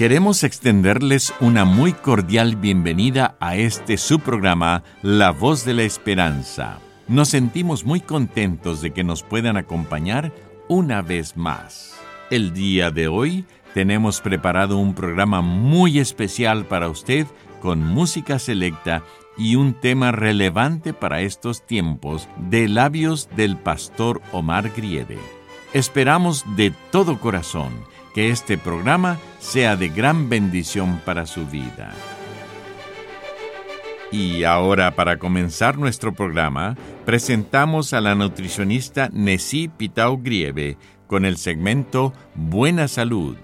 Queremos extenderles una muy cordial bienvenida a este subprograma La Voz de la Esperanza. Nos sentimos muy contentos de que nos puedan acompañar una vez más. El día de hoy tenemos preparado un programa muy especial para usted con música selecta y un tema relevante para estos tiempos de labios del pastor Omar Grieve. Esperamos de todo corazón que este programa sea de gran bendición para su vida. Y ahora para comenzar nuestro programa, presentamos a la nutricionista Nessie Pitao Grieve con el segmento Buena Salud.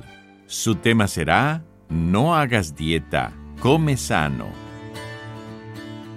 Su tema será No hagas dieta, come sano.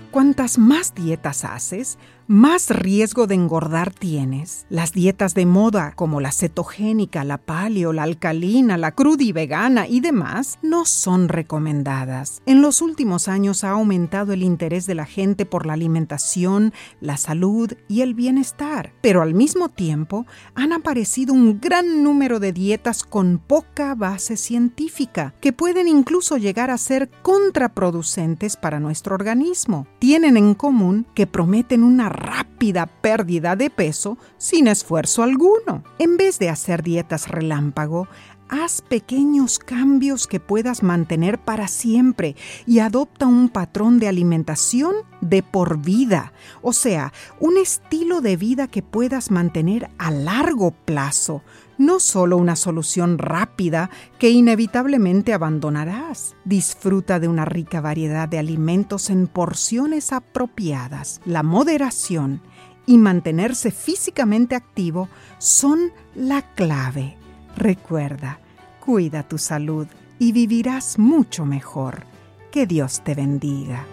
Cuantas más dietas haces, más riesgo de engordar tienes. Las dietas de moda, como la cetogénica, la paleo, la alcalina, la cruda y vegana y demás, no son recomendadas. En los últimos años ha aumentado el interés de la gente por la alimentación, la salud y el bienestar, pero al mismo tiempo han aparecido un gran número de dietas con poca base científica, que pueden incluso llegar a ser contraproducentes para nuestro organismo. Tienen en común que prometen una rápida pérdida de peso sin esfuerzo alguno. En vez de hacer dietas relámpago, haz pequeños cambios que puedas mantener para siempre y adopta un patrón de alimentación de por vida, o sea, un estilo de vida que puedas mantener a largo plazo, no solo una solución rápida que inevitablemente abandonarás. Disfruta de una rica variedad de alimentos en porciones apropiadas. La moderación y mantenerse físicamente activo son la clave. Recuerda, cuida tu salud y vivirás mucho mejor. Que Dios te bendiga.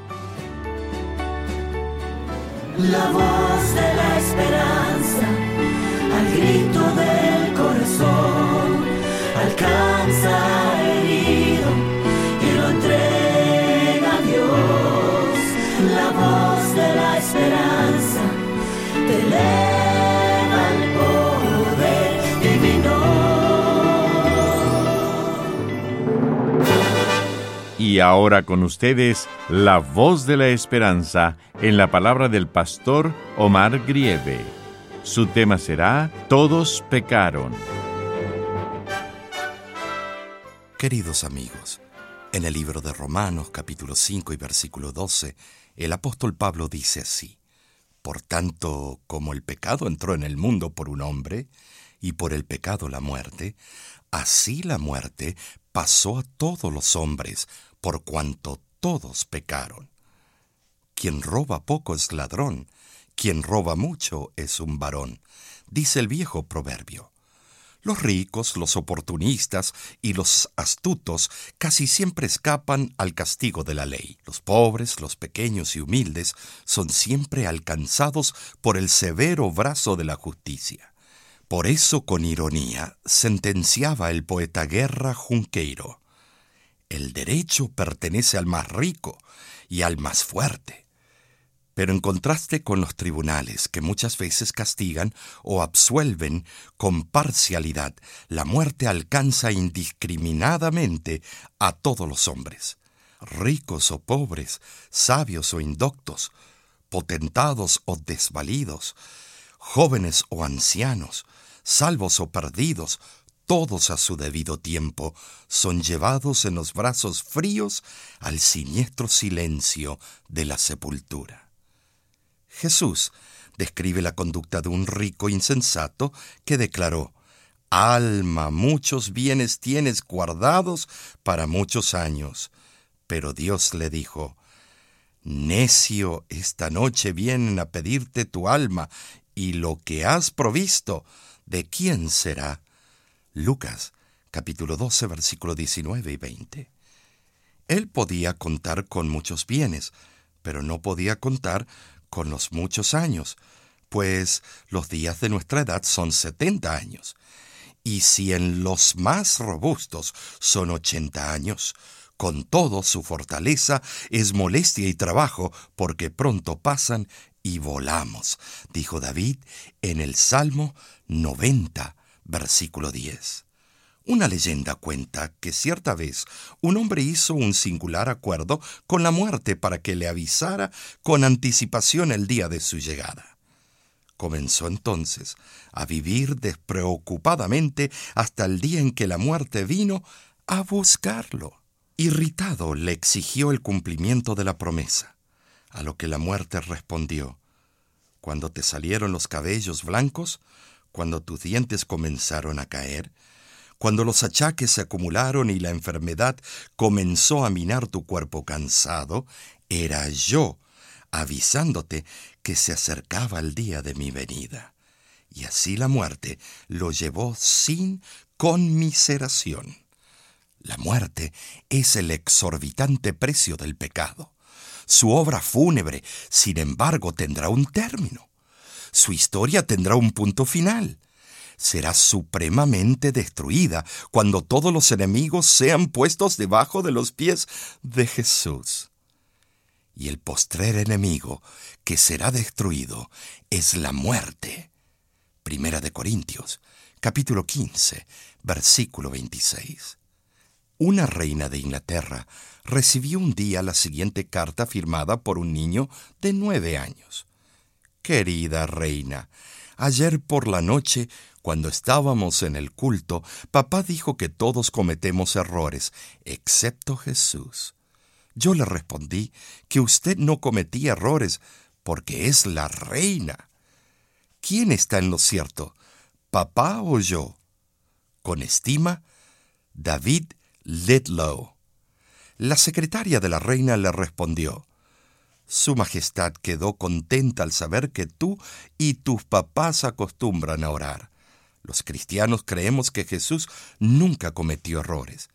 Y ahora con ustedes, la voz de la esperanza en la palabra del pastor Omar Grieve. Su tema será Todos pecaron. Queridos amigos, en el libro de Romanos capítulo 5 y versículo 12, el apóstol Pablo dice así, Por tanto, como el pecado entró en el mundo por un hombre, y por el pecado la muerte, así la muerte pasó a todos los hombres, por cuanto todos pecaron. Quien roba poco es ladrón, quien roba mucho es un varón, dice el viejo proverbio. Los ricos, los oportunistas y los astutos casi siempre escapan al castigo de la ley. Los pobres, los pequeños y humildes son siempre alcanzados por el severo brazo de la justicia. Por eso, con ironía, sentenciaba el poeta Guerra Junqueiro. El derecho pertenece al más rico y al más fuerte. Pero en contraste con los tribunales, que muchas veces castigan o absuelven con parcialidad, la muerte alcanza indiscriminadamente a todos los hombres, ricos o pobres, sabios o indoctos, potentados o desvalidos, jóvenes o ancianos, salvos o perdidos, todos a su debido tiempo son llevados en los brazos fríos al siniestro silencio de la sepultura. Jesús describe la conducta de un rico insensato que declaró, Alma, muchos bienes tienes guardados para muchos años. Pero Dios le dijo, Necio, esta noche vienen a pedirte tu alma, y lo que has provisto, ¿de quién será? Lucas capítulo 12 versículo 19 y 20. Él podía contar con muchos bienes, pero no podía contar con los muchos años, pues los días de nuestra edad son 70 años. Y si en los más robustos son 80 años, con todo su fortaleza es molestia y trabajo, porque pronto pasan y volamos, dijo David en el Salmo 90, versículo 10. Una leyenda cuenta que cierta vez un hombre hizo un singular acuerdo con la muerte para que le avisara con anticipación el día de su llegada. Comenzó entonces a vivir despreocupadamente hasta el día en que la muerte vino a buscarlo. Irritado le exigió el cumplimiento de la promesa, a lo que la muerte respondió, Cuando te salieron los cabellos blancos, cuando tus dientes comenzaron a caer, cuando los achaques se acumularon y la enfermedad comenzó a minar tu cuerpo cansado, era yo avisándote que se acercaba el día de mi venida. Y así la muerte lo llevó sin conmiseración. La muerte es el exorbitante precio del pecado. Su obra fúnebre, sin embargo, tendrá un término. Su historia tendrá un punto final. Será supremamente destruida cuando todos los enemigos sean puestos debajo de los pies de Jesús. Y el postrer enemigo que será destruido es la muerte. Primera de Corintios, capítulo 15, versículo 26. Una reina de Inglaterra recibió un día la siguiente carta firmada por un niño de nueve años. Querida reina, ayer por la noche, cuando estábamos en el culto, papá dijo que todos cometemos errores, excepto Jesús. Yo le respondí que usted no cometía errores porque es la reina. ¿Quién está en lo cierto, papá o yo? Con estima, David Lidlow. La secretaria de la reina le respondió, Su Majestad quedó contenta al saber que tú y tus papás acostumbran a orar. Los cristianos creemos que Jesús nunca cometió errores.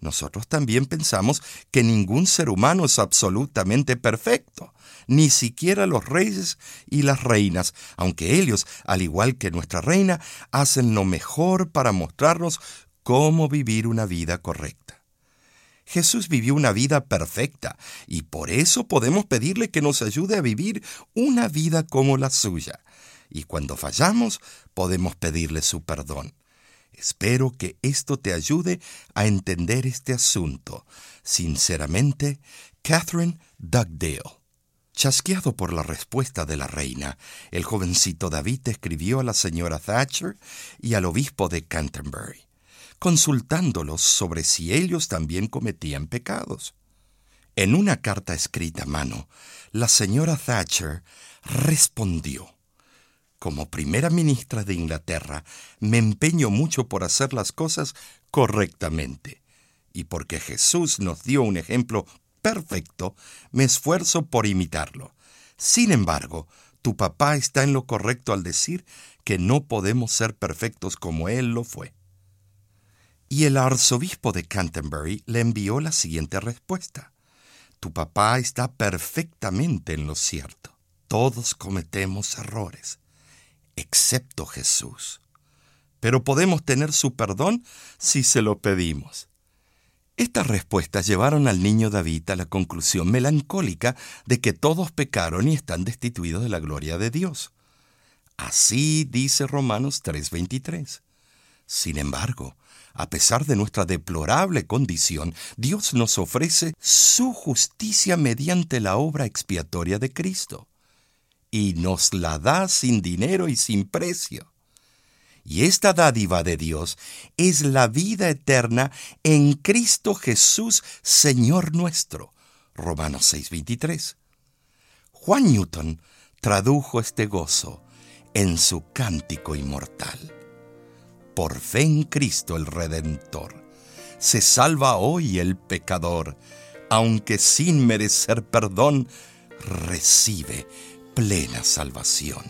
Nosotros también pensamos que ningún ser humano es absolutamente perfecto, ni siquiera los reyes y las reinas, aunque ellos, al igual que nuestra reina, hacen lo mejor para mostrarnos cómo vivir una vida correcta. Jesús vivió una vida perfecta y por eso podemos pedirle que nos ayude a vivir una vida como la suya. Y cuando fallamos, podemos pedirle su perdón. Espero que esto te ayude a entender este asunto. Sinceramente, Catherine Dugdale. Chasqueado por la respuesta de la reina, el jovencito David escribió a la señora Thatcher y al obispo de Canterbury consultándolos sobre si ellos también cometían pecados. En una carta escrita a mano, la señora Thatcher respondió, Como primera ministra de Inglaterra, me empeño mucho por hacer las cosas correctamente, y porque Jesús nos dio un ejemplo perfecto, me esfuerzo por imitarlo. Sin embargo, tu papá está en lo correcto al decir que no podemos ser perfectos como él lo fue. Y el arzobispo de Canterbury le envió la siguiente respuesta. Tu papá está perfectamente en lo cierto. Todos cometemos errores, excepto Jesús. Pero podemos tener su perdón si se lo pedimos. Estas respuestas llevaron al niño David a la conclusión melancólica de que todos pecaron y están destituidos de la gloria de Dios. Así dice Romanos 3:23. Sin embargo, a pesar de nuestra deplorable condición, Dios nos ofrece su justicia mediante la obra expiatoria de Cristo. Y nos la da sin dinero y sin precio. Y esta dádiva de Dios es la vida eterna en Cristo Jesús, Señor nuestro. Romanos 6:23. Juan Newton tradujo este gozo en su cántico inmortal por fe en Cristo el Redentor. Se salva hoy el pecador, aunque sin merecer perdón, recibe plena salvación.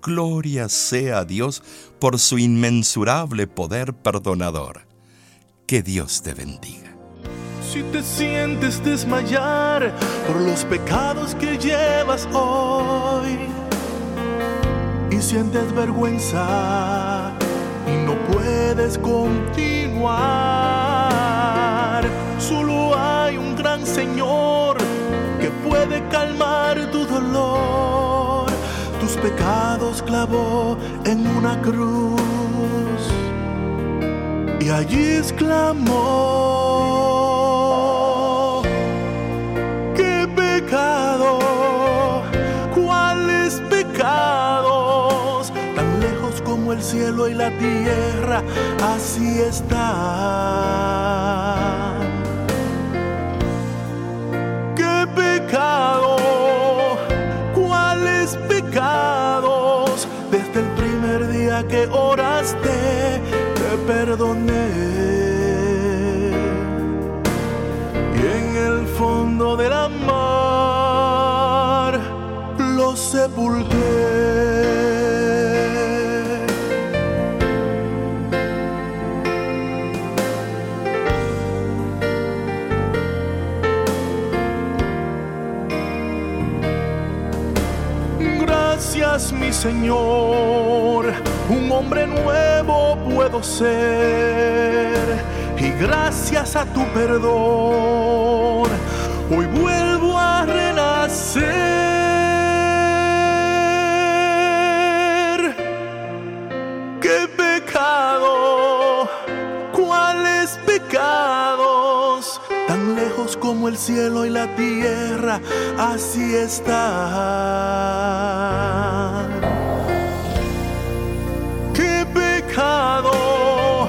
Gloria sea a Dios por su inmensurable poder perdonador. Que Dios te bendiga. Si te sientes desmayar por los pecados que llevas hoy y sientes vergüenza puedes continuar, solo hay un gran Señor que puede calmar tu dolor. Tus pecados clavó en una cruz y allí exclamó, el cielo y la tierra, así están. ¿Qué pecado? ¿Cuáles pecados? Desde el primer día que oraste, te perdoné. Y en el fondo de la mar lo sepulté. Señor, un hombre nuevo puedo ser. Y gracias a tu perdón, hoy vuelvo cielo y la tierra, así están. ¿Qué pecado?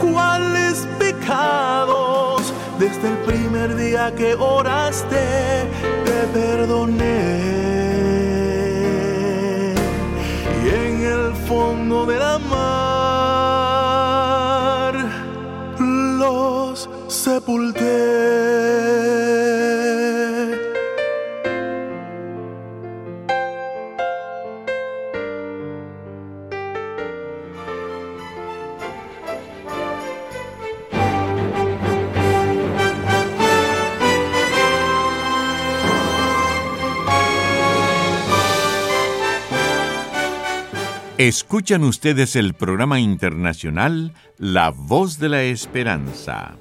¿Cuáles pecados? Desde el primer día que oraste, te perdoné. Y en el fondo de la mar Escuchan ustedes el programa internacional La Voz de la Esperanza.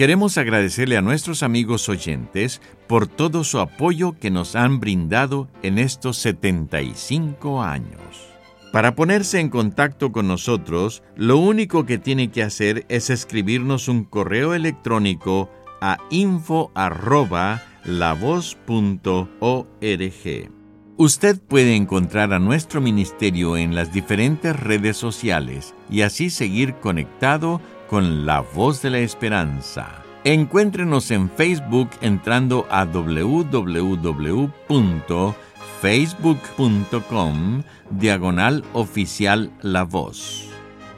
Queremos agradecerle a nuestros amigos oyentes por todo su apoyo que nos han brindado en estos 75 años. Para ponerse en contacto con nosotros, lo único que tiene que hacer es escribirnos un correo electrónico a info@lavoz.org. Usted puede encontrar a nuestro ministerio en las diferentes redes sociales y así seguir conectado con la voz de la esperanza. Encuéntrenos en Facebook entrando a www.facebook.com diagonal oficial La Voz.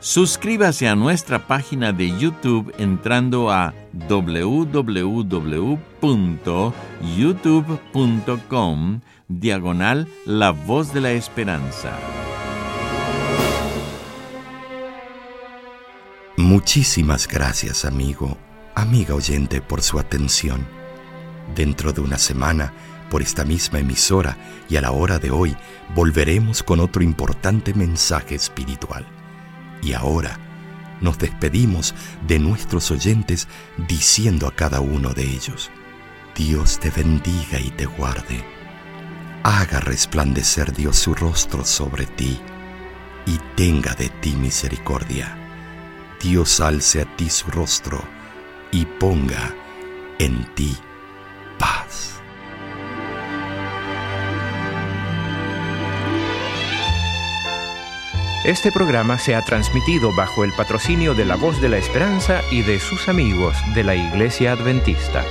Suscríbase a nuestra página de YouTube entrando a www.youtube.com diagonal La Voz de la Esperanza. Muchísimas gracias, amigo, amiga oyente, por su atención. Dentro de una semana, por esta misma emisora y a la hora de hoy, volveremos con otro importante mensaje espiritual. Y ahora, nos despedimos de nuestros oyentes diciendo a cada uno de ellos, Dios te bendiga y te guarde haga resplandecer Dios su rostro sobre ti y tenga de ti misericordia. Dios alce a ti su rostro y ponga en ti paz. Este programa se ha transmitido bajo el patrocinio de la Voz de la Esperanza y de sus amigos de la Iglesia Adventista.